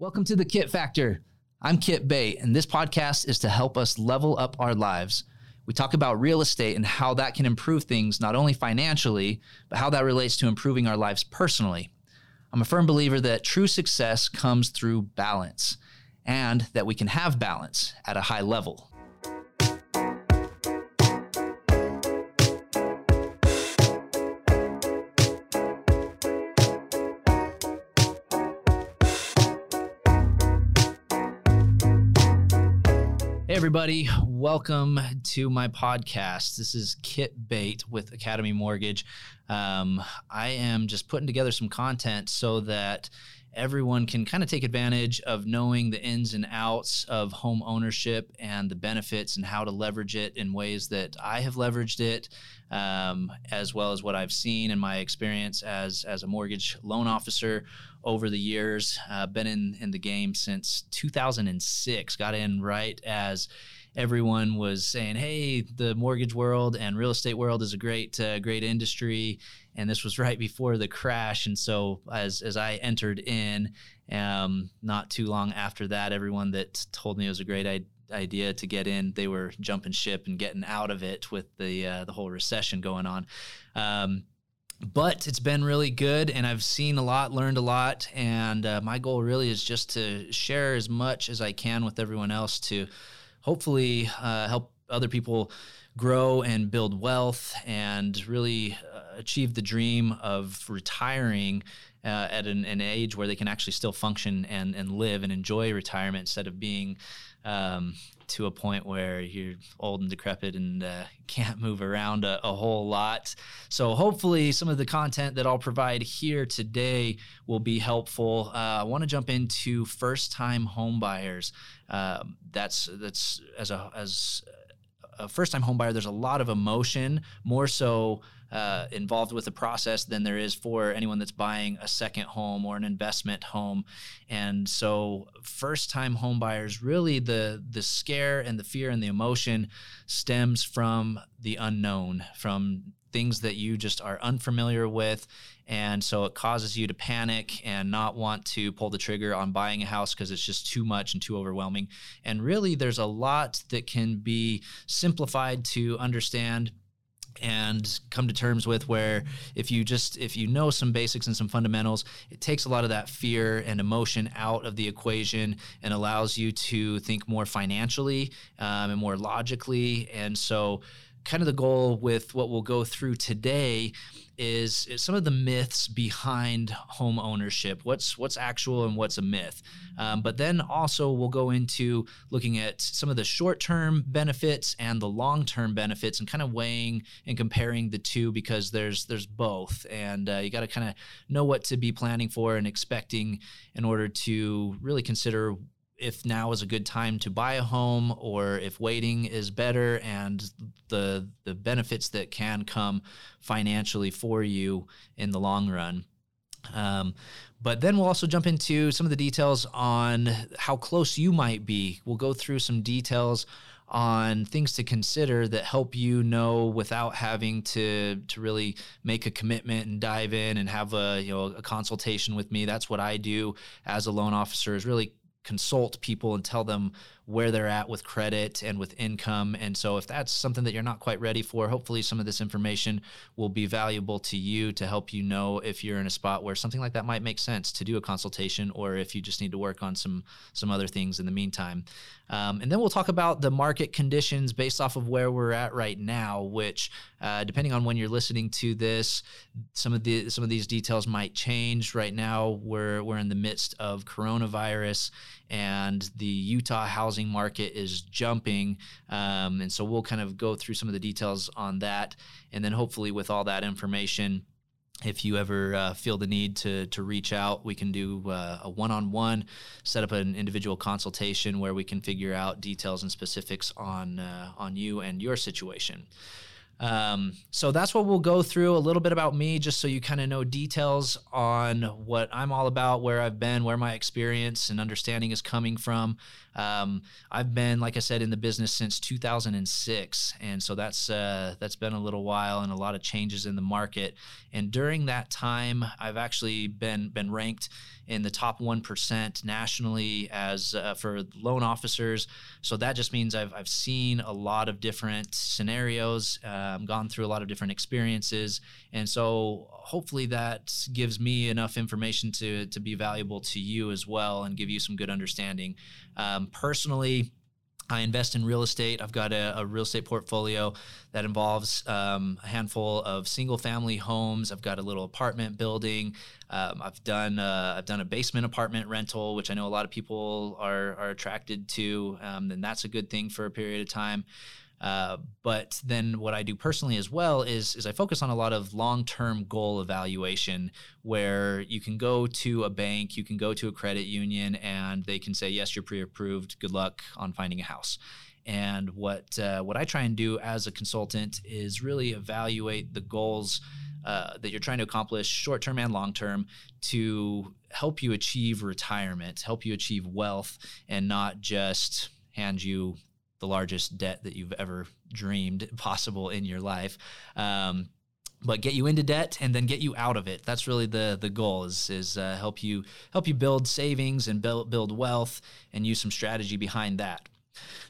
Welcome to the Kit Factor. I'm Kit Bate, and this podcast is to help us level up our lives. We talk about real estate and how that can improve things not only financially, but how that relates to improving our lives personally. I'm a firm believer that true success comes through balance and that we can have balance at a high level. Everybody, welcome to my podcast. This is Kit Bate with Academy Mortgage. Um, I am just putting together some content so that everyone can kind of take advantage of knowing the ins and outs of home ownership and the benefits and how to leverage it in ways that I have leveraged it, um, as well as what I've seen in my experience as, as a mortgage loan officer over the years. Uh, been in, in the game since 2006, got in right as everyone was saying, "Hey, the mortgage world and real estate world is a great, uh, great industry," and this was right before the crash. And so, as as I entered in, um, not too long after that, everyone that told me it was a great idea idea to get in. They were jumping ship and getting out of it with the uh, the whole recession going on. Um, but it's been really good, and I've seen a lot, learned a lot, and uh, my goal really is just to share as much as I can with everyone else to hopefully uh, help other people grow and build wealth and really uh, achieve the dream of retiring uh, at an, an, age where they can actually still function and, and live and enjoy retirement instead of being um, to a point where you're old and decrepit and uh, can't move around a, a, whole lot. So, hopefully, some of the content that I'll provide here today will be helpful. Uh, I want to jump into first-time homebuyers. Um, that's that's as a as a first-time homebuyer. There's a lot of emotion, more so uh, involved with the process than there is for anyone that's buying a second home or an investment home. And so, first time home buyers really the the scare and the fear and the emotion stems from the unknown, from things that you just are unfamiliar with. And so it causes you to panic and not want to pull the trigger on buying a house because it's just too much and too overwhelming. And really, there's a lot that can be simplified to understand and come to terms with where if you just if you know some basics and some fundamentals it takes a lot of that fear and emotion out of the equation and allows you to think more financially um, and more logically. And so kind of the goal with what we'll go through today is, is, some of the myths behind home ownership. What's what's actual and what's a myth. Um, but then also we'll go into looking at some of the short-term benefits and the long-term benefits, and kind of weighing and comparing the two because there's there's both, and uh, you got to kind of know what to be planning for and expecting in order to really consider if now is a good time to buy a home or if waiting is better and the the benefits that can come financially for you in the long run. Um, but then we'll also jump into some of the details on how close you might be. We'll go through some details on things to consider that help you know without having to to really make a commitment and dive in and have a you know a consultation with me. That's what I do as a loan officer is really consult people and tell them where they're at with credit and with income. And so, if that's something that you're not quite ready for, hopefully some of this information will be valuable to you to help you know if you're in a spot where something like that might make sense to do a consultation, or if you just need to work on some some other things in the meantime. Um, and then we'll talk about the market conditions based off of where we're at right now, which, uh, depending on when you're listening to this, some of the some of these details might change. Right now, we're we're in the midst of coronavirus, and the Utah housing market is jumping. Um, and so we'll kind of go through some of the details on that, and then hopefully with all that information if you ever uh, feel the need to to reach out, we can do uh, a one-on-one, set up an individual consultation where we can figure out details and specifics on uh, on you and your situation. Um, so that's what we'll go through a little bit about me, just so you kind of know details on what I'm all about, where I've been, where my experience and understanding is coming from. Um, I've been, like I said, in the business since 2006, and so that's uh, that's been a little while and a lot of changes in the market. And during that time, I've actually been been ranked in the top one percent nationally as uh, for loan officers. So that just means I've I've seen a lot of different scenarios, um, gone through a lot of different experiences, and so hopefully that gives me enough information to to be valuable to you as well and give you some good understanding. Um, personally. I invest in real estate. I've got a, a real estate portfolio that involves um, a handful of single family homes. I've got a little apartment building. Um, I've done uh, I've done a basement apartment rental, which I know a lot of people are are attracted to, um, and that's a good thing for a period of time. Uh, but then what I do personally as well is is I focus on a lot of long-term goal evaluation where you can go to a bank, you can go to a credit union and they can say yes, you're pre-approved. Good luck on finding a house. And what uh, what I try and do as a consultant is really evaluate the goals uh, that you're trying to accomplish, short term and long term, to help you achieve retirement, help you achieve wealth, and not just hand you the largest debt that you've ever dreamed possible in your life. Um, but get you into debt and then get you out of it. That's really the the goal is is uh, help you help you build savings and build build wealth and use some strategy behind that.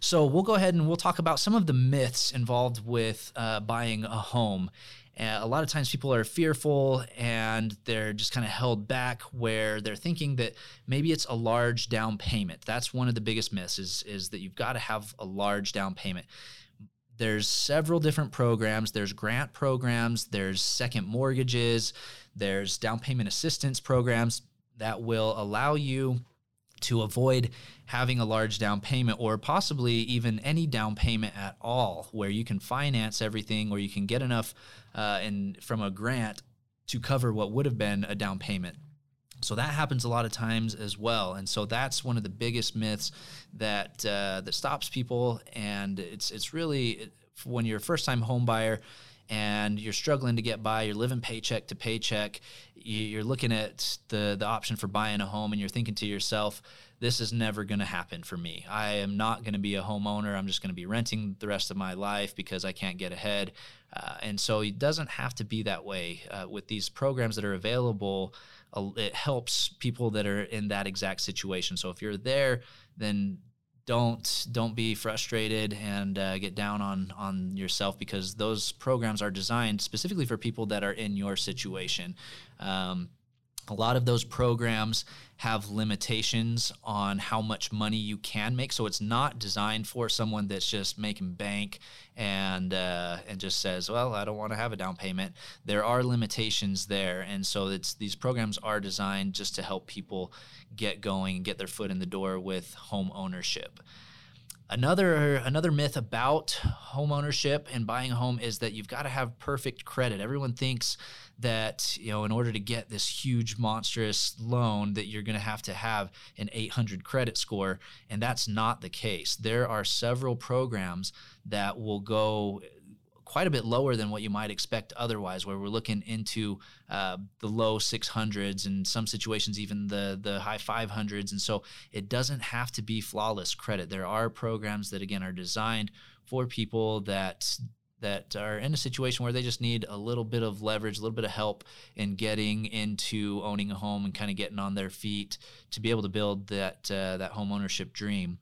So we'll go ahead and we'll talk about some of the myths involved with uh, buying a home a lot of times people are fearful and they're just kind of held back where they're thinking that maybe it's a large down payment. That's one of the biggest myths is, is that you've got to have a large down payment. There's several different programs. There's grant programs, there's second mortgages, there's down payment assistance programs that will allow you to avoid having a large down payment or possibly even any down payment at all where you can finance everything or you can get enough uh, in, from a grant to cover what would have been a down payment. So that happens a lot of times as well. And so that's one of the biggest myths that uh, that stops people. And it's it's really when you're a first time home buyer and you're struggling to get by, you're living paycheck to paycheck, you're looking at the the option for buying a home and you're thinking to yourself, this is never going to happen for me. I am not going to be a homeowner. I'm just going to be renting the rest of my life because I can't get ahead. Uh, and so it doesn't have to be that way. Uh, with these programs that are available, uh, it helps people that are in that exact situation. So if you're there, then don't don't be frustrated and uh, get down on on yourself because those programs are designed specifically for people that are in your situation. Um, a lot of those programs have limitations on how much money you can make, so it's not designed for someone that's just making bank and uh, and just says, "Well, I don't want to have a down payment." There are limitations there, and so it's these programs are designed just to help people get going and get their foot in the door with home ownership. Another another myth about home ownership and buying a home is that you've got to have perfect credit. Everyone thinks that you know in order to get this huge monstrous loan that you're going to have to have an 800 credit score and that's not the case. There are several programs that will go quite a bit lower than what you might expect otherwise, where we're looking into uh, the low 600s and some situations even the the high 500s. And so it doesn't have to be flawless credit. There are programs that again are designed for people that that are in a situation where they just need a little bit of leverage, a little bit of help in getting into owning a home and kind of getting on their feet to be able to build that uh, that home ownership dream.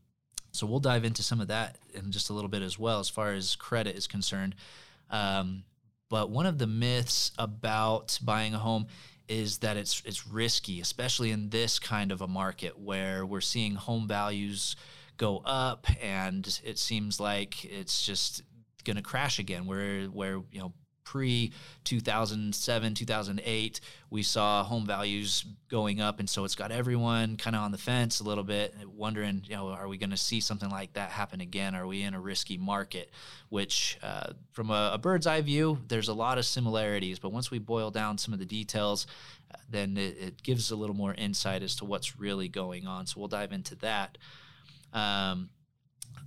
So we'll dive into some of that in just a little bit as well, as far as credit is concerned. Um, but one of the myths about buying a home is that it's it's risky, especially in this kind of a market where we're seeing home values go up, and it seems like it's just going to crash again. Where where you know pre 2007, 2008, we saw home values going up. And so it's got everyone kind of on the fence a little bit, wondering, you know, are we going to see something like that happen again? Are we in a risky market? Which, uh, from a, a, bird's eye view, there's a lot of similarities. But once we boil down some of the details, uh, then it, it, gives a little more insight as to what's really going on. So we'll dive into that. Um,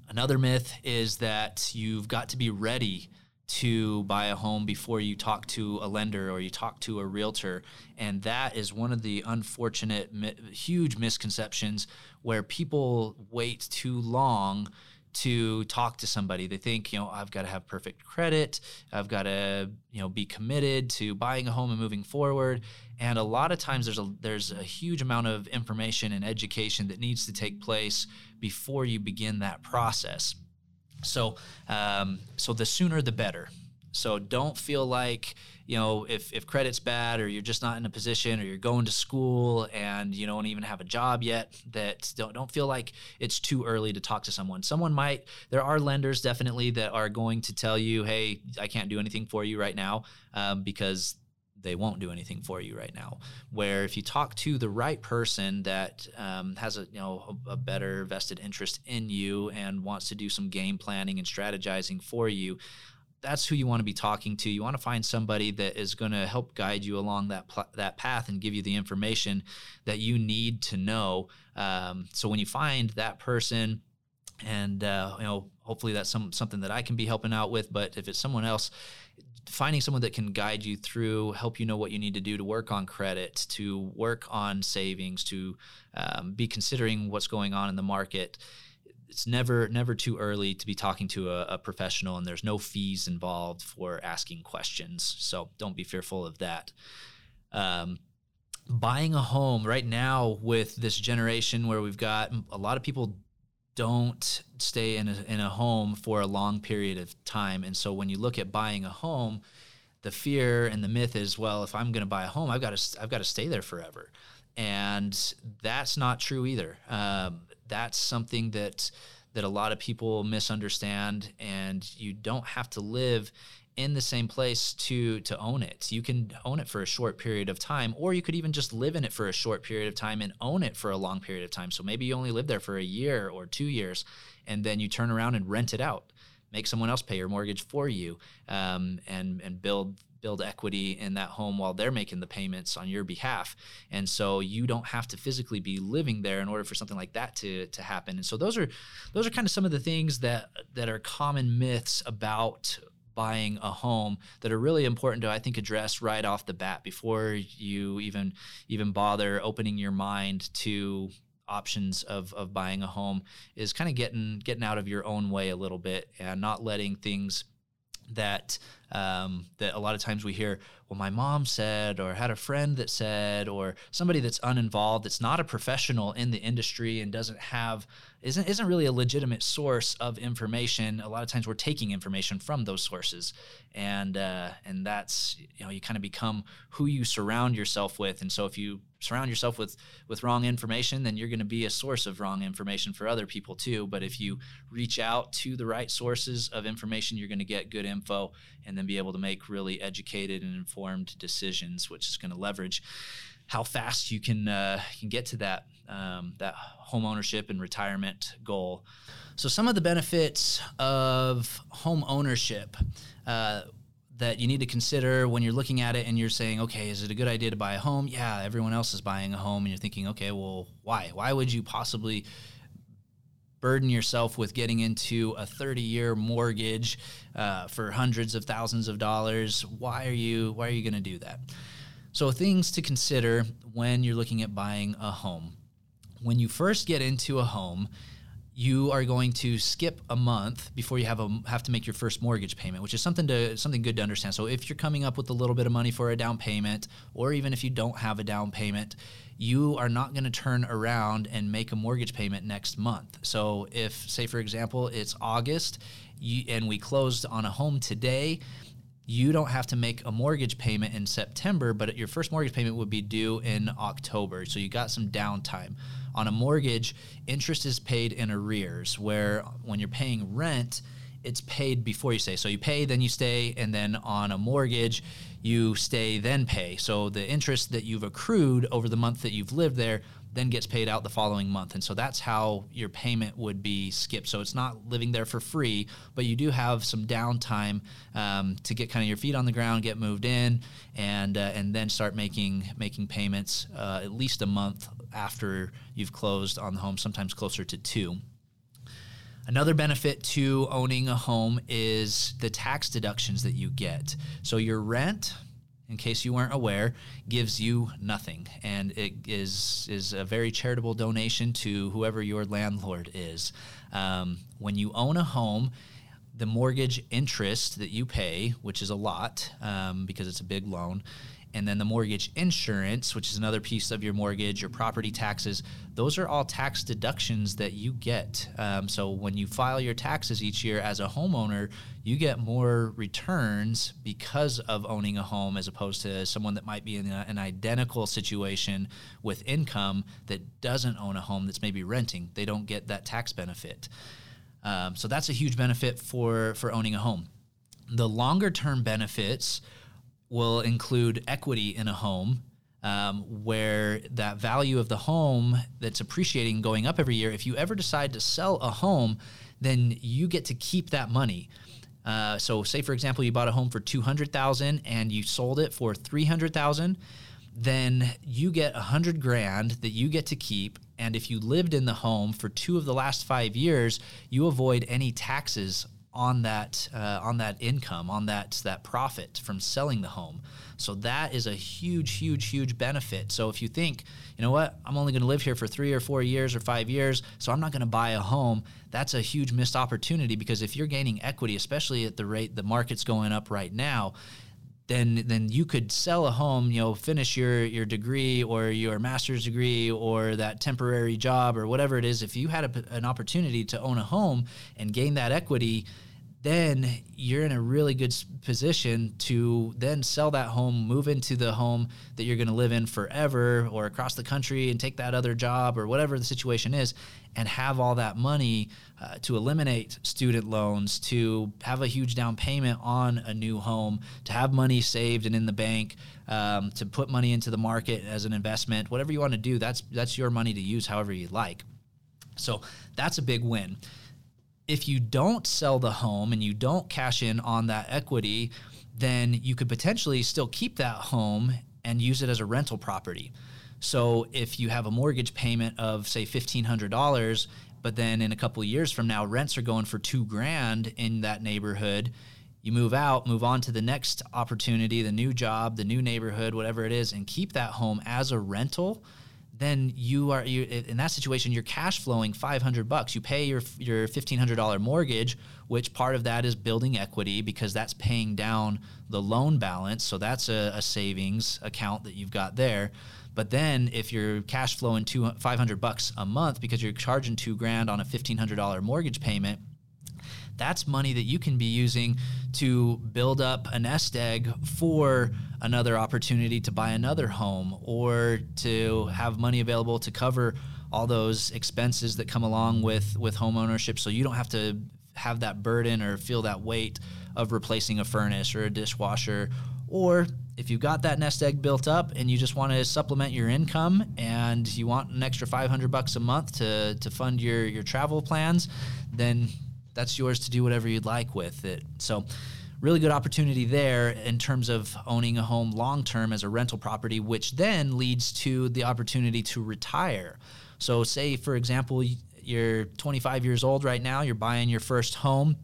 another myth is that you've got to be ready to buy a home before you talk to a lender or you talk to a realtor. And that is one of the unfortunate, huge misconceptions where people wait too long to talk to somebody. They think, you know, I've got to have perfect credit. I've got to, you know, be committed to buying a home and moving forward. And a lot of times there's a there's a huge amount of information and education that needs to take place before you begin that process. So, um, so the sooner the better. So don't feel like you know if if credit's bad or you're just not in a position or you're going to school and you don't even have a job yet that don't don't feel like it's too early to talk to someone. Someone might there are lenders definitely that are going to tell you, hey, I can't do anything for you right now um, because they won't do anything for you right now. Where if you talk to the right person that um, has a you know a, a, better vested interest in you and wants to do some game planning and strategizing for you, that's who you want to be talking to. You want to find somebody that is going to help guide you along that pl- that path and give you the information that you need to know. Um, so when you find that person and uh, you know hopefully that's some something that I can be helping out with but if it's someone else finding someone that can guide you through, help you know what you need to do to work on credit, to work on savings, to um, be considering what's going on in the market. It's never never too early to be talking to a, a professional, and there's no fees involved for asking questions. So don't be fearful of that. Um, buying a home right now with this generation where we've got a lot of people don't stay in a, in a home for a long period of time. And so when you look at buying a home, the fear and the myth is, well, if I'm going to buy a home, I've got to I've got to stay there forever, and that's not true either. Um, that's something that that a lot of people misunderstand, and you don't have to live in the same place to to own it. You can own it for a short period of time or you could even just live in it for a short period of time and own it for a long period of time. So maybe you only live there for a year or 2 years and then you turn around and rent it out. Make someone else pay your mortgage for you um, and and build build equity in that home while they're making the payments on your behalf. And so you don't have to physically be living there in order for something like that to, to happen. And so those are those are kind of some of the things that that are common myths about buying a home that are really important to I think address right off the bat before you even even bother opening your mind to options of of buying a home is kind of getting getting out of your own way a little bit and not letting things that um, that a lot of times we hear, well, my mom said, or had a friend that said, or somebody that's uninvolved, that's not a professional in the industry and doesn't have isn't isn't really a legitimate source of information. A lot of times we're taking information from those sources, and uh, and that's you know you kind of become who you surround yourself with. And so if you surround yourself with with wrong information, then you're going to be a source of wrong information for other people too. But if you reach out to the right sources of information, you're going to get good info, and then be able to make really educated and informed decisions, which is going to leverage how fast you can uh, can get to that um, that home ownership and retirement goal. So some of the benefits of home ownership. Uh, that you need to consider when you're looking at it and you're saying, okay, is it a good idea to buy a home? Yeah, everyone else is buying a home, and you're thinking, okay, well, why? Why would you possibly burden yourself with getting into a 30 year mortgage uh, for hundreds of thousands of dollars? Why are you Why are you going to do that? So, things to consider when you're looking at buying a home. When you first get into a home, you are going to skip a month before you have a have to make your first mortgage payment, which is something to something good to understand. So if you're coming up with a little bit of money for a down payment, or even if you don't have a down payment, you are not going to turn around and make a mortgage payment next month. So if say for example it's August, you, and we closed on a home today, you don't have to make a mortgage payment in September, but your first mortgage payment would be due in October. So you got some downtime. On a mortgage, interest is paid in arrears, where when you're paying rent, it's paid before you stay. So you pay, then you stay, and then on a mortgage, you stay, then pay. So the interest that you've accrued over the month that you've lived there then gets paid out the following month. And so that's how your payment would be skipped. So it's not living there for free, but you do have some downtime um, to get kind of your feet on the ground, get moved in, and uh, and then start making making payments uh, at least a month after you've closed on the home, sometimes closer to two. Another benefit to owning a home is the tax deductions that you get. So your rent, in case you weren't aware, gives you nothing, and it is is a very charitable donation to whoever your landlord is. Um, when you own a home, the mortgage interest that you pay, which is a lot um, because it's a big loan, and then the mortgage insurance, which is another piece of your mortgage, your property taxes, those are all tax deductions that you get. Um, so when you file your taxes each year as a homeowner, you get more returns because of owning a home as opposed to someone that might be in a, an identical situation with income that doesn't own a home that's maybe renting. They don't get that tax benefit. Um, so that's a huge benefit for for owning a home. The longer term benefits will include equity in a home um, where that value of the home that's appreciating going up every year if you ever decide to sell a home then you get to keep that money. Uh, so say for example you bought a home for 200000 and you sold it for 300000 then you get a hundred grand that you get to keep. And if you lived in the home for two of the last five years you avoid any taxes on that uh, on that income, on that that profit from selling the home. So that is a huge, huge, huge benefit. So if you think, you know what, I'm only going to live here for three or four years or five years, so I'm not going to buy a home. That's a huge missed opportunity because if you're gaining equity, especially at the rate the market's going up right now, then then you could sell a home, you know, finish your your degree or your master's degree or that temporary job or whatever it is. If you had a, an opportunity to own a home and gain that equity, then you're in a really good position to then sell that home, move into the home that you're going to live in forever or across the country and take that other job or whatever the situation is and have all that money uh, to eliminate student loans, to have a huge down payment on a new home, to have money saved and in the bank, um, to put money into the market as an investment, whatever you want to do, that's that's your money to use however you like. So that's a big win if you don't sell the home and you don't cash in on that equity, then you could potentially still keep that home and use it as a rental property. So if you have a mortgage payment of say $1500, but then in a couple years from now rents are going for 2 grand in that neighborhood, you move out, move on to the next opportunity, the new job, the new neighborhood, whatever it is and keep that home as a rental then you are you in that situation you're cash flowing 500 bucks. You pay your your $1500 mortgage which part of that is building equity because that's paying down the loan balance. So that's a, a savings account that you've got there. But then if you're cash flowing two, 500 bucks a month because you're charging 2 grand on a $1500 mortgage payment that's money that you can be using to build up a nest egg for another opportunity to buy another home or to have money available to cover all those expenses that come along with with home ownership. So you don't have to have that burden or feel that weight of replacing a furnace or a dishwasher. Or if you've got that nest egg built up and you just want to supplement your income and you want an extra 500 bucks a month to, to fund your, your travel plans, then that's yours to do whatever you'd like with it. So, really good opportunity there in terms of owning a home long term as a rental property, which then leads to the opportunity to retire. So, say, for example, you're 25 years old right now, you're buying your first home,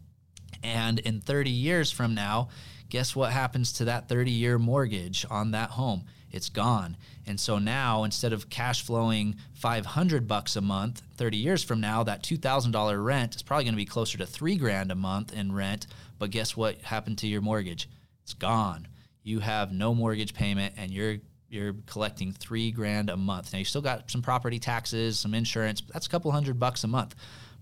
and in 30 years from now, guess what happens to that 30 year mortgage on that home? It's gone. And so now instead of cash flowing 500 bucks a month, 30 years from now, that $2,000 rent is probably going to be closer to 3 grand a month in rent, but guess what happened to your mortgage? It's gone. You have no mortgage payment and you're you're collecting 3 grand a month. Now you still got some property taxes, some insurance, that's a couple hundred bucks a month.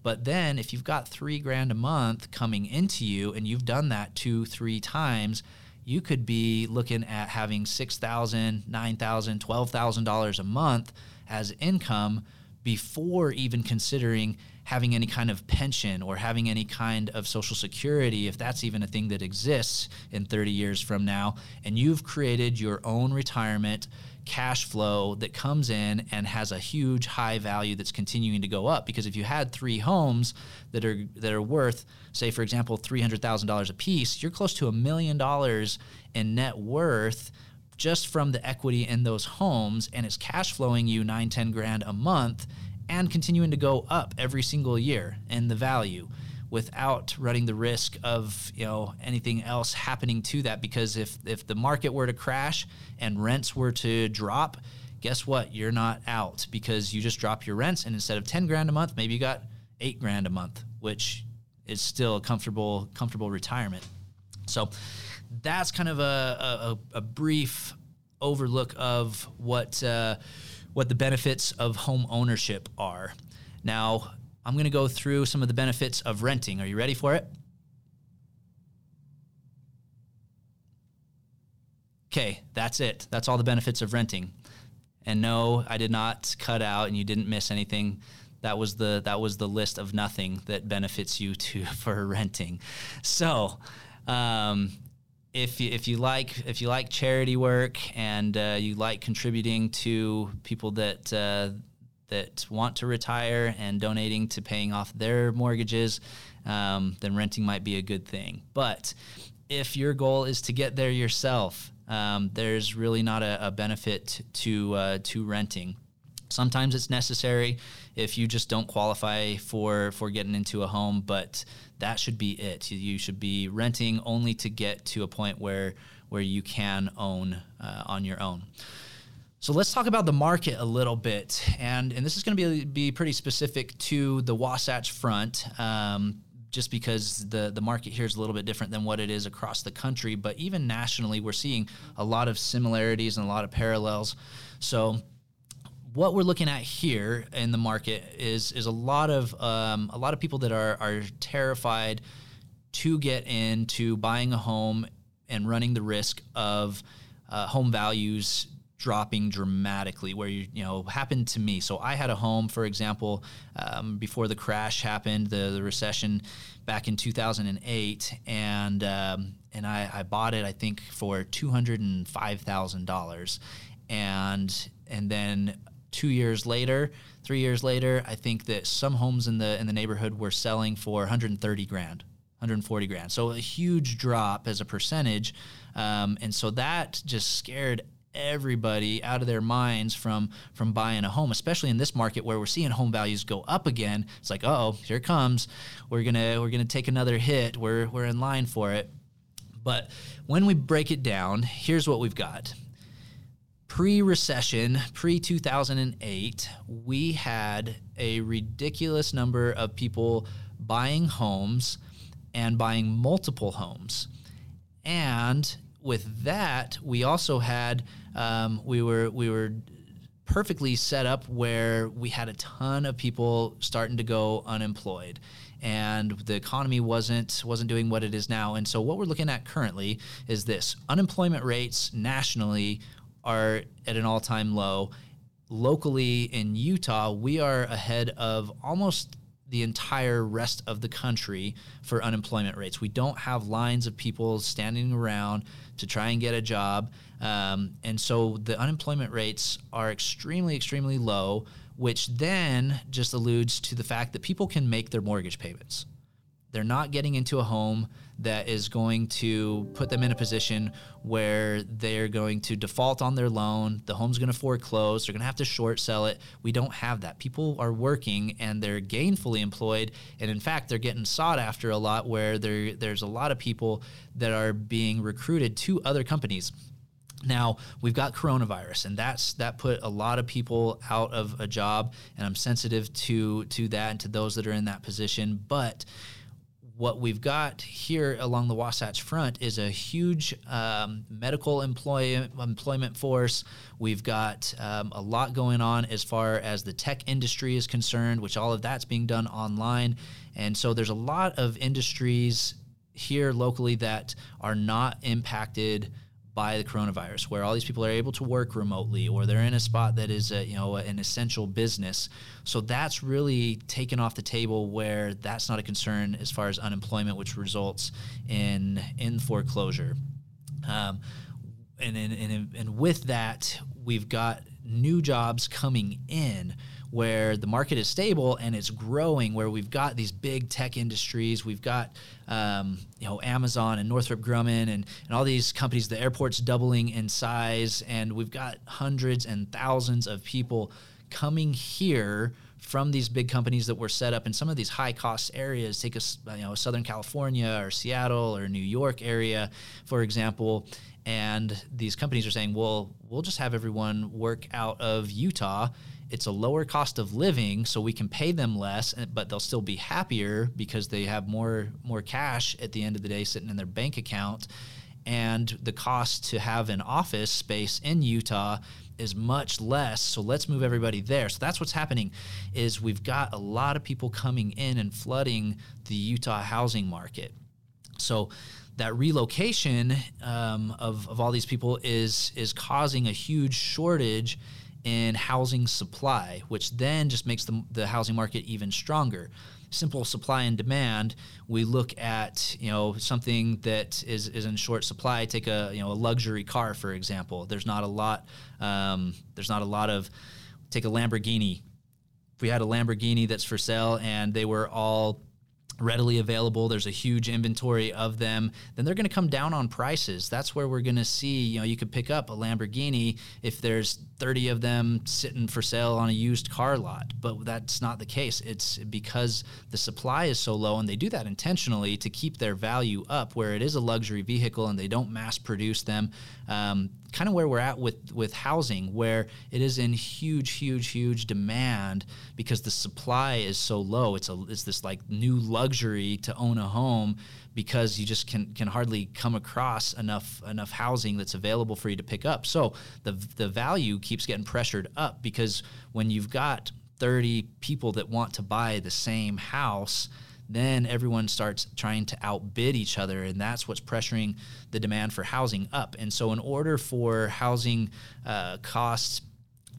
But then if you've got three grand a month coming into you and you've done that two, three times, you could be looking at having $6,000, $9,000, $12,000 a month as income before even considering having any kind of pension or having any kind of social security, if that's even a thing that exists in 30 years from now. And you've created your own retirement cash flow that comes in and has a huge high value that's continuing to go up. Because if you had three homes that are that are worth say for example $300,000 a piece you're close to a million dollars in net worth just from the equity in those homes and it's cash flowing you 9 10 grand a month and continuing to go up every single year in the value without running the risk of you know anything else happening to that. Because if if the market were to crash and rents were to drop guess what? You're not out. Because you just drop your rents and instead of 10 grand a month maybe you got 8 grand a month which is still a comfortable comfortable retirement. So that's kind of a, a, a brief overlook of what uh, what the benefits of home ownership are. Now I'm going to go through some of the benefits of renting. Are you ready for it? Okay, that's it. That's all the benefits of renting. And no, I did not cut out and you didn't miss anything. That was the that was the list of nothing that benefits you to for renting. So, um, if you, if you like if you like charity work and uh, you like contributing to people that uh, that want to retire and donating to paying off their mortgages, um, then renting might be a good thing. But if your goal is to get there yourself, um, there's really not a, a benefit to uh, to renting. Sometimes it's necessary if you just don't qualify for for getting into a home, but that should be it. You should be renting only to get to a point where where you can own uh, on your own. So let's talk about the market a little bit, and and this is going to be be pretty specific to the Wasatch Front. Um, just because the the market here is a little bit different than what it is across the country, but even nationally, we're seeing a lot of similarities and a lot of parallels. So, what we're looking at here in the market is is a lot of um, a lot of people that are are terrified to get into buying a home and running the risk of uh, home values dropping dramatically where you you know happened to me. So i had a home for example um, before the crash happened the, the recession back in 2008 and um, and I, I bought it i think for $205000 and and then two years later three years later i think that some homes in the in the neighborhood were selling for 130 grand 140 grand. So a huge drop as a percentage um, and so that just scared everybody out of their minds from from buying a home especially in this market where we're seeing home values go up again. It's like oh here comes. We're gonna we're gonna take another hit. We're we're in line for it. But when we break it down here's what we've got. Pre-recession pre-2008 we had a ridiculous number of people buying homes and buying multiple homes. And with that, we also had um, we were we were perfectly set up where we had a ton of people starting to go unemployed. And the economy wasn't wasn't doing what it is now. And so what we're looking at currently is this. Unemployment rates nationally are at an all-time low. Locally in Utah we are ahead of almost the entire rest of the country for unemployment rates. We don't have lines of people standing around to try and get a job. Um, and so the unemployment rates are extremely, extremely low, which then just alludes to the fact that people can make their mortgage payments. They're not getting into a home that is going to put them in a position where they're going to default on their loan. The home's going to foreclose. They're going to have to short sell it. We don't have that. People are working and they're gainfully employed. And in fact, they're getting sought after a lot where there's a lot of people that are being recruited to other companies. Now we've got coronavirus, and that's that put a lot of people out of a job, and I'm sensitive to to that and to those that are in that position. But what we've got here along the Wasatch Front is a huge um, medical employ- employment force. We've got um, a lot going on as far as the tech industry is concerned, which all of that's being done online. And so there's a lot of industries here locally that are not impacted by the coronavirus, where all these people are able to work remotely, or they're in a spot that is a, you know an essential business. So that's really taken off the table, where that's not a concern as far as unemployment, which results in in foreclosure. Um, and, and, and, and with that, we've got new jobs coming in where the market is stable and it's growing, where we've got these big tech industries, we've got um, you know Amazon and Northrop Grumman and, and all these companies, the airport's doubling in size, and we've got hundreds and thousands of people coming here from these big companies that were set up in some of these high cost areas. Take us, you know, Southern California or Seattle or New York area, for example. And these companies are saying, well, we'll just have everyone work out of Utah. It's a lower cost of living, so we can pay them less, but they'll still be happier because they have more more cash at the end of the day sitting in their bank account. And the cost to have an office space in Utah is much less so let's move everybody there so that's what's happening is we've got a lot of people coming in and flooding the utah housing market so that relocation um, of, of all these people is is causing a huge shortage in housing supply, which then just makes the, the housing market even stronger. Simple supply and demand. We look at you know something that is, is in short supply. Take a you know a luxury car for example. There's not a lot. Um, there's not a lot of. Take a Lamborghini. If we had a Lamborghini that's for sale and they were all readily available. There's a huge inventory of them. Then they're going to come down on prices. That's where we're going to see you know you could pick up a lamborghini if there's 30 of them sitting for sale on a used car lot but that's not the case. It's because the supply is so low and they do that intentionally to keep their value up where it is a luxury vehicle and they don't mass produce them. Um, kind of where we're at with with housing, where it is in huge, huge, huge demand because the supply is so low. It's a it's this like new luxury to own a home because you just can can hardly come across enough enough housing that's available for you to pick up. So the the value keeps getting pressured up because when you've got 30 people that want to buy the same house then everyone starts trying to outbid each other, and that's what's pressuring the demand for housing up. And so, in order for housing uh, costs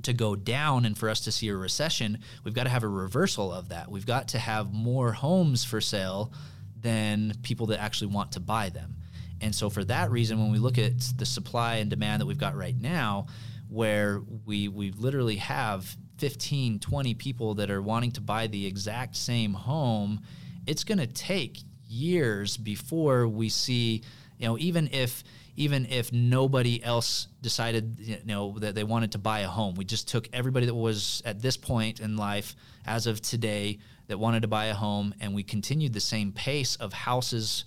to go down and for us to see a recession, we've got to have a reversal of that. We've got to have more homes for sale than people that actually want to buy them. And so, for that reason, when we look at the supply and demand that we've got right now, where we we literally have 15, 20 people that are wanting to buy the exact same home it's going to take years before we see, you know, even if even if nobody else decided, you know, that they wanted to buy a home, we just took everybody that was at this point in life as of today that wanted to buy a home, and we continued the same pace of houses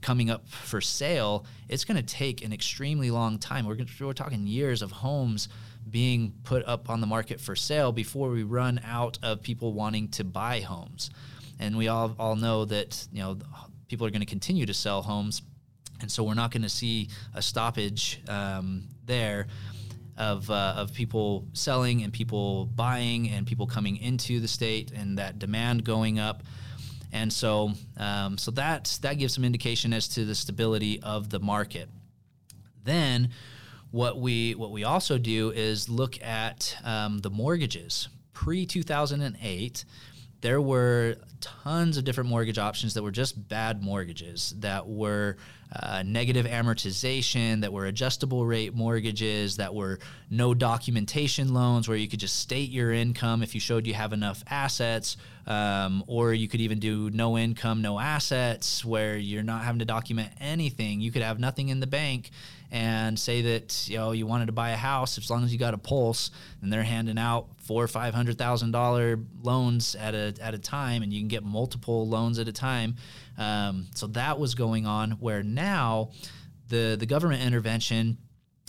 coming up for sale, it's going to take an extremely long time. We're, we're talking years of homes being put up on the market for sale before we run out of people wanting to buy homes and we all all know that you know people are going to continue to sell homes, and so we're not going to see a stoppage um, there of, uh, of people selling and people buying and people coming into the state and that demand going up. And so, um, so that that gives some indication as to the stability of the market. Then, what we what we also do is look at um, the mortgages pre two thousand and eight there were tons of different mortgage options that were just bad mortgages, that were uh, negative amortization, that were adjustable rate mortgages, that were no documentation loans where you could just state your income if you showed you have enough assets, um, or you could even do no income, no assets, where you're not having to document anything. You could have nothing in the bank and say that you know you wanted to buy a house as long as you got a pulse and they're handing out four or five hundred thousand dollar loans at a at a time and you can get multiple loans at a time um, so that was going on where now the the government intervention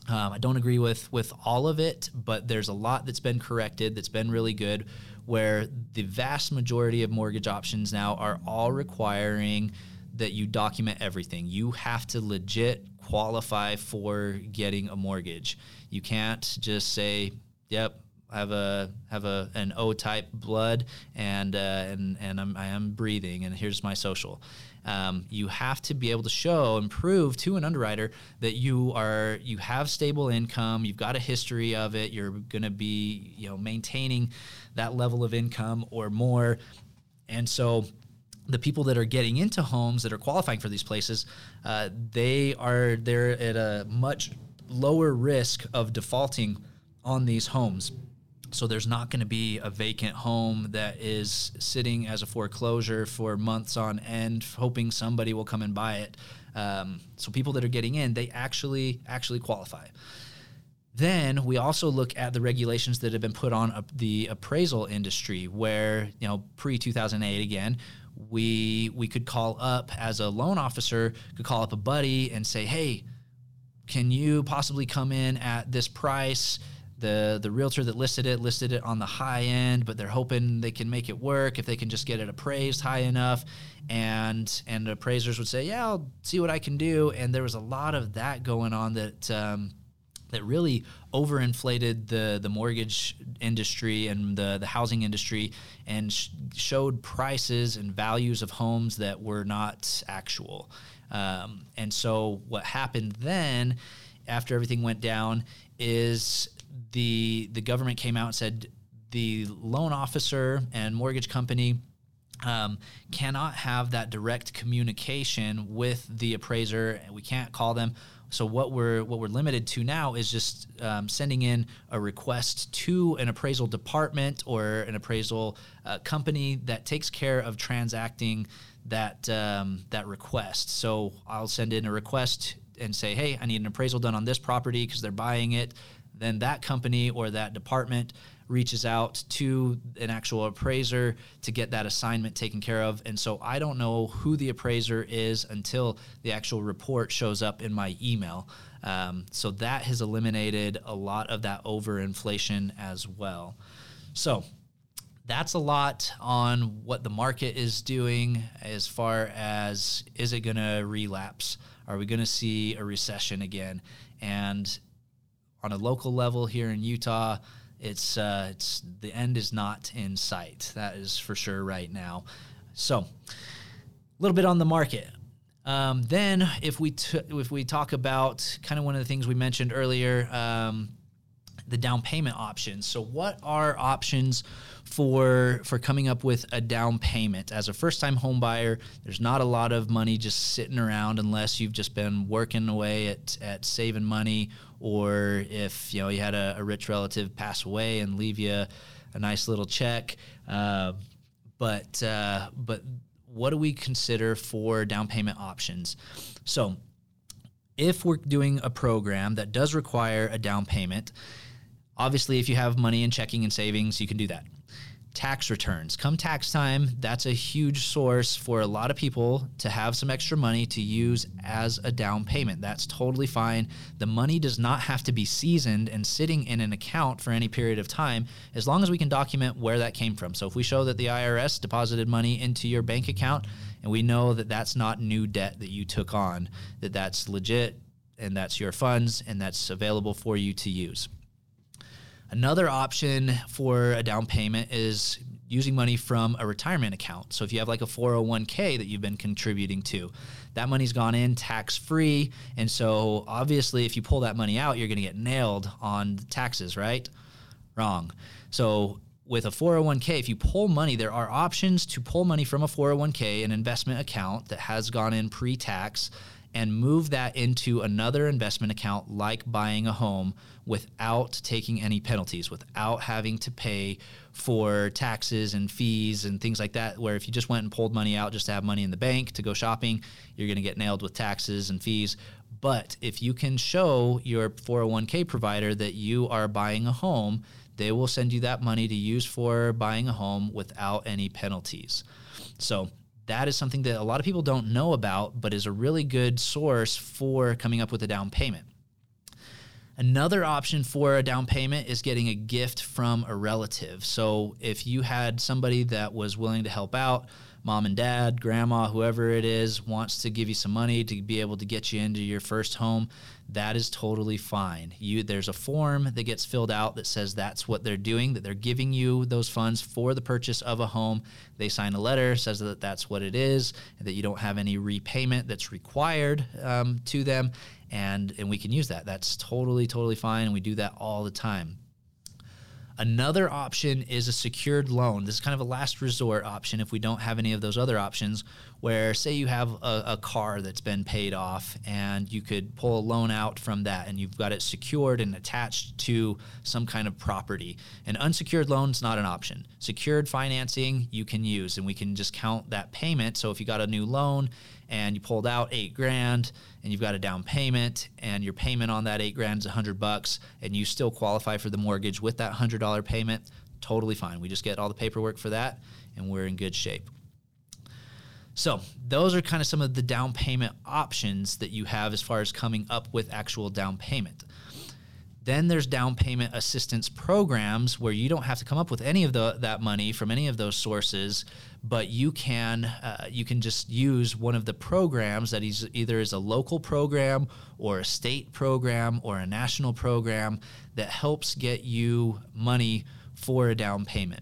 um, I don't agree with with all of it, but there's a lot that's been corrected that's been really good. Where the vast majority of mortgage options now are all requiring that you document everything. You have to legit qualify for getting a mortgage. You can't just say, "Yep, have a have a an O type blood and uh, and and I'm I am breathing and here's my social." Um, you have to be able to show and prove to an underwriter that you are you have stable income, you've got a history of it, you're going to be you know maintaining that level of income or more, and so the people that are getting into homes that are qualifying for these places, uh, they are they're at a much lower risk of defaulting on these homes. So there's not going to be a vacant home that is sitting as a foreclosure for months on end, hoping somebody will come and buy it. Um, so people that are getting in, they actually actually qualify. Then we also look at the regulations that have been put on the appraisal industry, where you know pre 2008 again, we we could call up as a loan officer could call up a buddy and say, hey, can you possibly come in at this price? The the realtor that listed it listed it on the high end but they're hoping they can make it work if they can just get it appraised high enough. And and appraisers would say yeah i'll see what i can do. And there was a lot of that going on that um, that really overinflated the the mortgage industry and the the housing industry and sh- showed prices and values of homes that were not actual. Um, and so what happened then after everything went down is the the government came out and said the loan officer and mortgage company um, cannot have that direct communication with the appraiser. We can't call them. So what we're what we're limited to now is just um, sending in a request to an appraisal department or an appraisal uh, company that takes care of transacting that um, that request. So I'll send in a request and say, hey, I need an appraisal done on this property because they're buying it then that company or that department reaches out to an actual appraiser to get that assignment taken care of. And so I don't know who the appraiser is until the actual report shows up in my email. Um, so that has eliminated a lot of that overinflation as well. So that's a lot on what the market is doing as far as is it going to relapse? Are we going to see a recession again? And on a local level here in Utah, it's uh, it's the end is not in sight. That is for sure right now. So, a little bit on the market. Um, then, if we t- if we talk about kind of one of the things we mentioned earlier, um, the down payment options. So, what are options for for coming up with a down payment as a first time home buyer? There's not a lot of money just sitting around unless you've just been working away at at saving money, or if you know you had a, a rich relative pass away and leave you a nice little check. Uh, but uh, but what do we consider for down payment options? So if we're doing a program that does require a down payment, Obviously, if you have money in checking and savings, you can do that. Tax returns. Come tax time, that's a huge source for a lot of people to have some extra money to use as a down payment. That's totally fine. The money does not have to be seasoned and sitting in an account for any period of time as long as we can document where that came from. So if we show that the IRS deposited money into your bank account and we know that that's not new debt that you took on, that that's legit and that's your funds and that's available for you to use. Another option for a down payment is using money from a retirement account. So if you have like a 401k that you've been contributing to, that money's gone in tax free. And so obviously, if you pull that money out, you're going to get nailed on taxes, right? Wrong. So with a 401k, if you pull money, there are options to pull money from a 401k, an investment account that has gone in pre tax and move that into another investment account like buying a home without taking any penalties, without having to pay for taxes and fees and things like that. Where if you just went and pulled money out just to have money in the bank to go shopping, you're going to get nailed with taxes and fees. But if you can show your 401k provider that you are buying a home, they will send you that money to use for buying a home without any penalties. So that is something that a lot of people don't know about, but is a really good source for coming up with a down payment. Another option for a down payment is getting a gift from a relative. So if you had somebody that was willing to help out, mom and dad, grandma, whoever it is, wants to give you some money to be able to get you into your first home, that is totally fine. You there's a form that gets filled out that says that's what they're doing, that they're giving you those funds for the purchase of a home. They sign a letter says that that's what it is, and that you don't have any repayment that's required um, to them, and and we can use that. That's totally totally fine, and we do that all the time. Another option is a secured loan. This is kind of a last resort option if we don't have any of those other options, where say you have a, a, car that's been paid off and you could pull a loan out from that and you've got it secured and attached to some kind of property. An unsecured loan is not an option. Secured financing you can use and we can just count that payment. So if you got a new loan and you pulled out eight grand and you've got a down payment and your payment on that eight grand is a hundred bucks and you still qualify for the mortgage with that hundred dollar payment, totally fine. We just get all the paperwork for that and we're in good shape. So, those are kind of some of the down payment options that you have as far as coming up with actual down payment. Then there's down payment assistance programs where you don't have to come up with any of the, that money from any of those sources, but you can uh, you can just use one of the programs that is either is a local program or a state program or a national program that helps get you money for a down payment.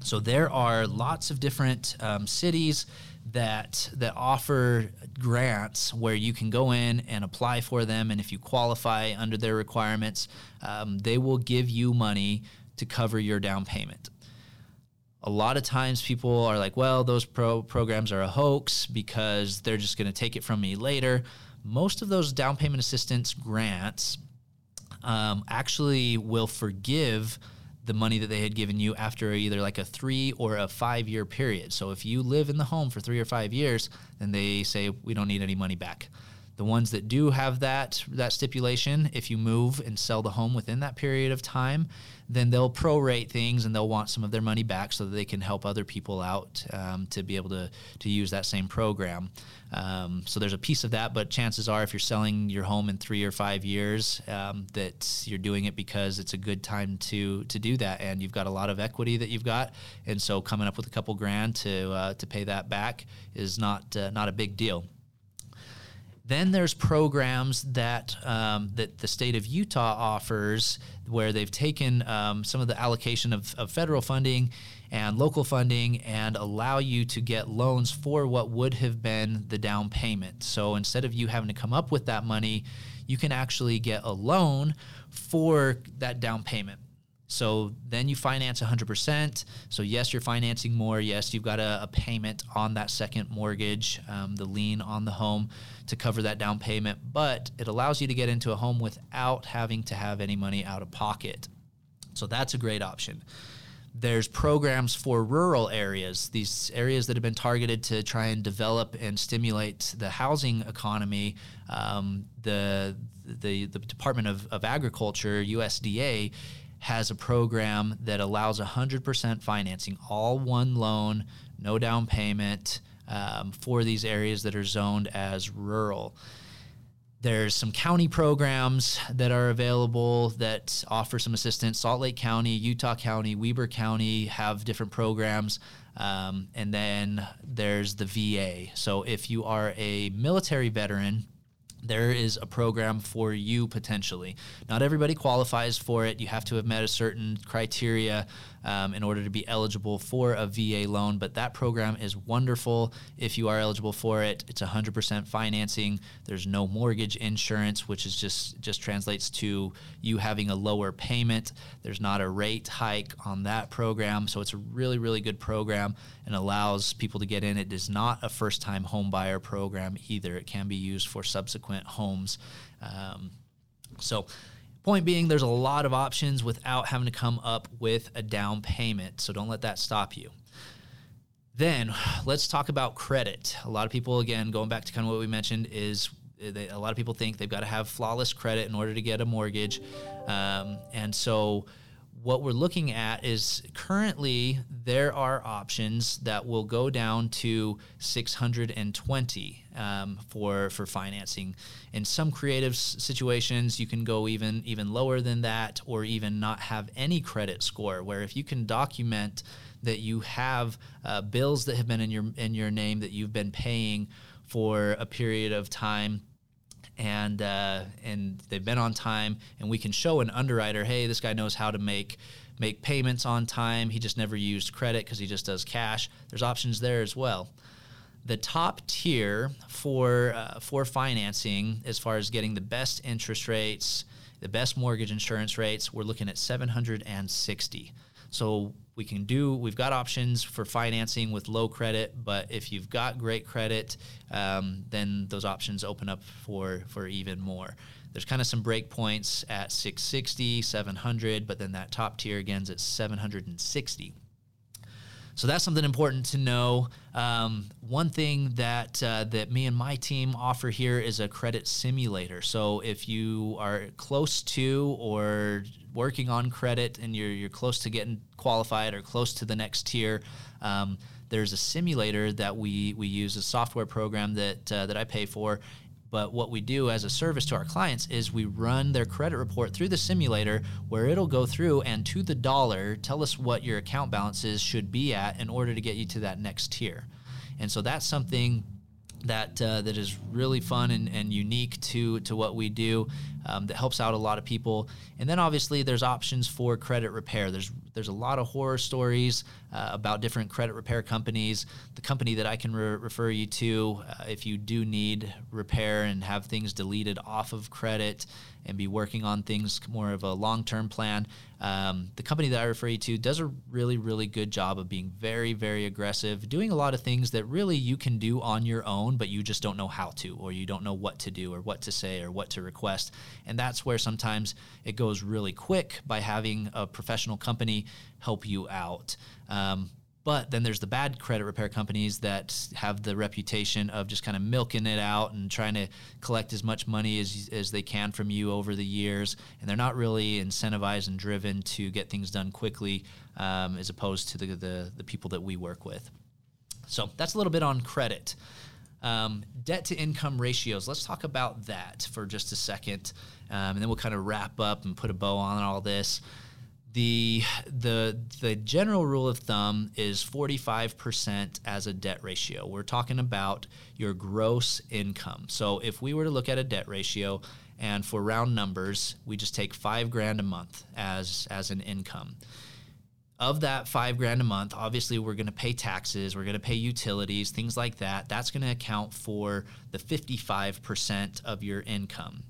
So there are lots of different um, cities that that offer grants where you can go in and apply for them, and if you qualify under their requirements, um, they will give you money to cover your down payment. A lot of times people are like, well, those pro- programs are a hoax because they're just going to take it from me later. Most of those down payment assistance grants um, actually will forgive the money that they had given you after either like a three or a five year period. So if you live in the home for three or five years, then they say we don't need any money back. The ones that do have that that stipulation, if you move and sell the home within that period of time, then they'll prorate things and they'll want some of their money back so that they can help other people out um, to be able to to use that same program. Um, so there's a piece of that, but chances are, if you're selling your home in three or five years, um, that you're doing it because it's a good time to to do that, and you've got a lot of equity that you've got, and so coming up with a couple grand to uh, to pay that back is not uh, not a big deal. Then there's programs that um, that the state of Utah offers, where they've taken um, some of the allocation of, of, federal funding and local funding and allow you to get loans for what would have been the down payment. So instead of you having to come up with that money, you can actually get a loan for that down payment. So then you finance 100%. So, yes, you're financing more. Yes, you've got a, a payment on that second mortgage, um, the lien on the home to cover that down payment, but it allows you to get into a home without having to have any money out of pocket. So, that's a great option. There's programs for rural areas, these areas that have been targeted to try and develop and stimulate the housing economy. Um, the, the, the Department of, of Agriculture, USDA, has a program that allows 100% financing, all one loan, no down payment um, for these areas that are zoned as rural. There's some county programs that are available that offer some assistance. Salt Lake County, Utah County, Weber County have different programs. Um, and then there's the VA. So if you are a military veteran, there is a program for you potentially. Not everybody qualifies for it. You have to have met a certain criteria um, in order to be eligible for a VA loan. But that program is wonderful if you are eligible for it. It's 100% financing. There's no mortgage insurance, which is just just translates to you having a lower payment. There's not a rate hike on that program, so it's a really really good program and allows people to get in. It is not a first time home buyer program either. It can be used for subsequent homes. Um, so Point being, there's a lot of options without having to come up with a down payment. So don't let that stop you. Then let's talk about credit. A lot of people, again, going back to kind of what we mentioned, is they, a lot of people think they've got to have flawless credit in order to get a mortgage. Um, and so what we're looking at is currently there are options that will go down to 620 um, for for financing. In some creative situations, you can go even even lower than that, or even not have any credit score. Where if you can document that you have uh, bills that have been in your in your name that you've been paying for a period of time and uh, and they've been on time, and we can show an underwriter, hey, this guy knows how to make make payments on time. He just never used credit because he just does cash. There's options there as well. The top tier for uh, for financing, as far as getting the best interest rates, the best mortgage insurance rates, we're looking at 760. So we can do we've got options for financing with low credit but if you've got great credit um, then those options open up for for even more. There's kind of some break points at 660 700 but then that top tier again is at 760 So that's something important to know. Um, one thing that uh, that me and my team offer here is a credit simulator. So if you are close to or working on credit and you're you're close to getting qualified or close to the next tier. Um, there's a simulator that we we use a software program that uh, that I pay for but what we do as a service to our clients is we run their credit report through the simulator where it'll go through and to the dollar tell us what your account balances should be at in order to get you to that next tier. And so that's something that uh, that is really fun and, and unique to to what we do um, that helps out a lot of people. And then obviously there's options for credit repair. There's there's a lot of horror stories uh, about different credit repair companies. The company that i can re- refer you to uh, if you do need repair and have things deleted off of credit and be working on things more of a long-term plan um, the company that I refer you to does a really, really good job of being very, very aggressive, doing a lot of things that really you can do on your own, but you just don't know how to, or you don't know what to do, or what to say, or what to request. And that's where sometimes it goes really quick by having a professional company help you out. Um, but then there's the bad credit repair companies that have the reputation of just kind of milking it out and trying to collect as much money as, as they can from you over the years. And they're not really incentivized and driven to get things done quickly um, as opposed to the, the, the people that we work with. So that's a little bit on credit. Um, debt to income ratios. Let's talk about that for just a second, um, and then we'll kind of wrap up and put a bow on all this the the the general rule of thumb is 45% as a debt ratio. We're talking about your gross income. So if we were to look at a debt ratio and for round numbers, we just take 5 grand a month as as an income. Of that 5 grand a month, obviously we're going to pay taxes, we're going to pay utilities, things like that. That's going to account for the 55% of your income.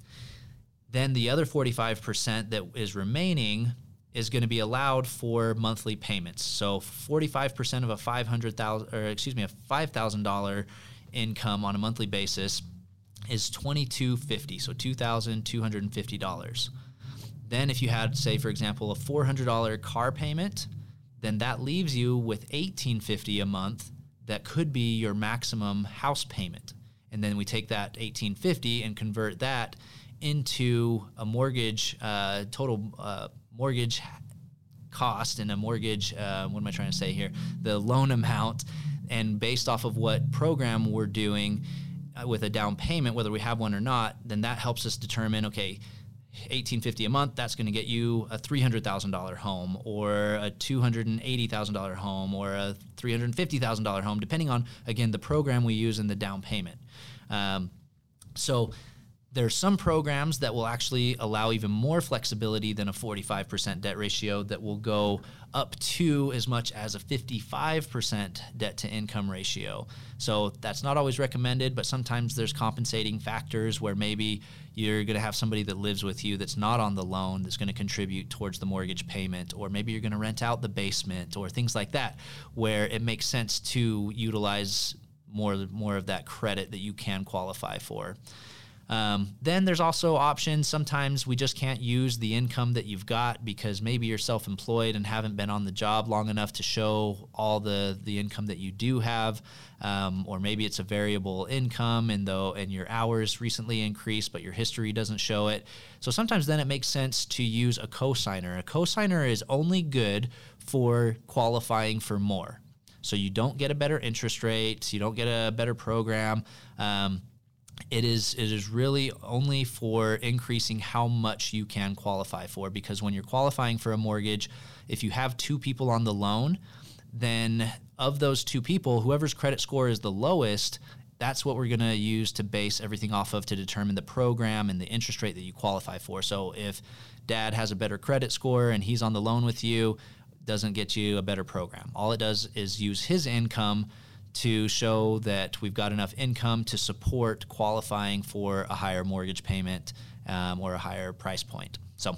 Then the other 45% that is remaining is going to be allowed for monthly payments. So 45% of a 500,000 or excuse me, a $5,000 income on a monthly basis is 2250, so $2,250. Then if you had say for example a $400 car payment, then that leaves you with 1850 a month that could be your maximum house payment. And then we take that 1850 and convert that into a mortgage uh, total uh, mortgage cost and a mortgage, uh, what am I trying to say here? The loan amount, and based off of what program we're doing uh, with a down payment, whether we have one or not, then that helps us determine okay, 1850 a month that's going to get you a $300,000 home or a $280,000 home or a $350,000 home depending on again the program we use and the down payment. Um, so there's some programs that will actually allow even more flexibility than a 45% debt ratio that will go up to as much as a 55% debt to income ratio. So that's not always recommended, but sometimes there's compensating factors where maybe you're going to have somebody that lives with you that's not on the loan that's going to contribute towards the mortgage payment, or maybe you're going to rent out the basement or things like that, where it makes sense to utilize more more of that credit that you can qualify for. Um, then there's also options. Sometimes we just can't use the income that you've got because maybe you're self-employed and haven't been on the job long enough to show all the the income that you do have, um, or maybe it's a variable income and though and your hours recently increased, but your history doesn't show it. So sometimes then it makes sense to use a cosigner. A cosigner is only good for qualifying for more. So you don't get a better interest rate, you don't get a better program. Um, it is it is really only for increasing how much you can qualify for because when you're qualifying for a mortgage if you have two people on the loan then of those two people whoever's credit score is the lowest that's what we're going to use to base everything off of to determine the program and the interest rate that you qualify for. So if dad has a better credit score and he's on the loan with you doesn't get you a better program. All it does is use his income to show that we've got enough income to support qualifying for a higher mortgage payment um, or a higher price point. So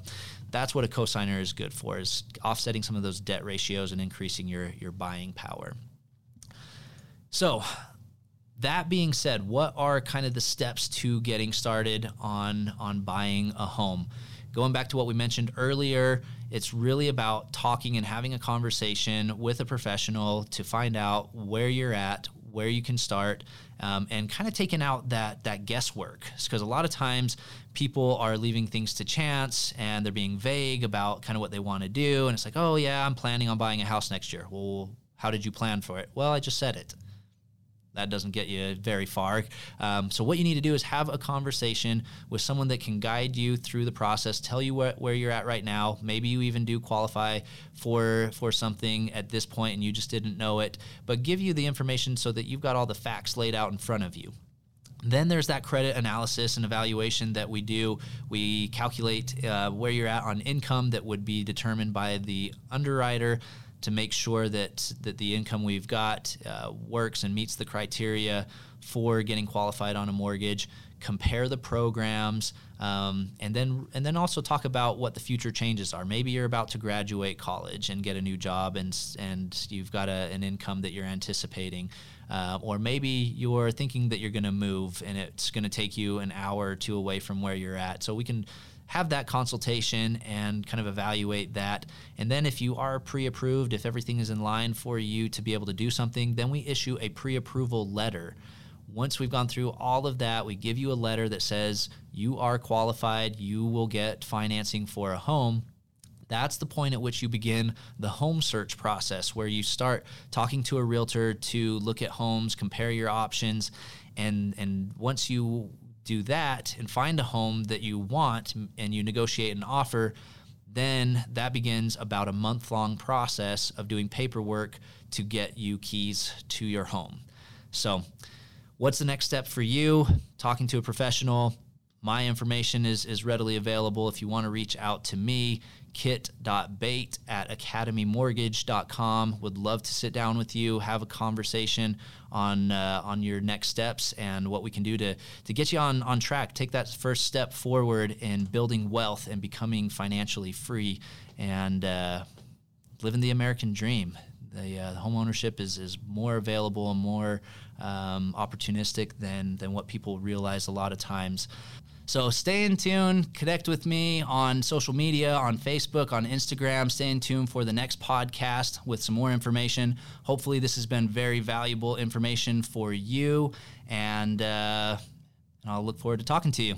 that's what a cosigner is good for is offsetting some of those debt ratios and increasing your your buying power. So that being said, what are kind of the steps to getting started on on buying a home? Going back to what we mentioned earlier, it's really about talking and having a conversation with a professional to find out where you're at, where you can start, um, and kind of taking out that that guesswork. Because a lot of times people are leaving things to chance and they're being vague about kind of what they want to do, and it's like, oh yeah, I'm planning on buying a house next year. Well, how did you plan for it? Well, I just said it that doesn't get you very far. Um, so what you need to do is have a conversation with someone that can guide you through the process, tell you where, where you're at right now. Maybe you even do qualify for for something at this point and you just didn't know it, but give you the information so that you've got all the facts laid out in front of you. Then there's that credit analysis and evaluation that we do. We calculate uh, where you're at on income that would be determined by the underwriter to make sure that that the income we've got uh, works and meets the criteria for getting qualified on a mortgage. Compare the programs, um, and then and then also talk about what the future changes are. Maybe you're about to graduate college and get a new job, and and you've got a, an income that you're anticipating. Uh, or maybe you're thinking that you're going to move and it's going to take you an hour or two away from where you're at. So we can have that consultation and kind of evaluate that. And then if you are pre approved, if everything is in line for you to be able to do something, then we issue a pre approval letter. Once we've gone through all of that, we give you a letter that says you are qualified, you will get financing for a home. That's the point at which you begin the home search process, where you start talking to a realtor to look at homes, compare your options, and and once you do that and find a home that you want and you negotiate an offer, then that begins about a month long process of doing paperwork to get you keys to your home. So, what's the next step for you? Talking to a professional. My information is, is readily available if you want to reach out to me kit.bate at academymortgage.com. Would love to sit down with you, have a conversation on uh, on your next steps and what we can do to to get you on on track. Take that first step forward in building wealth and becoming financially free and uh, living the American dream. The, uh, home ownership is, is more available and more um, opportunistic than, than what people realize a lot of times. So stay in tune, connect with me on social media, on Facebook, on Instagram. Stay in tune for the next podcast with some more information. Hopefully, this has been very valuable information for you, and uh, I'll look forward to talking to you.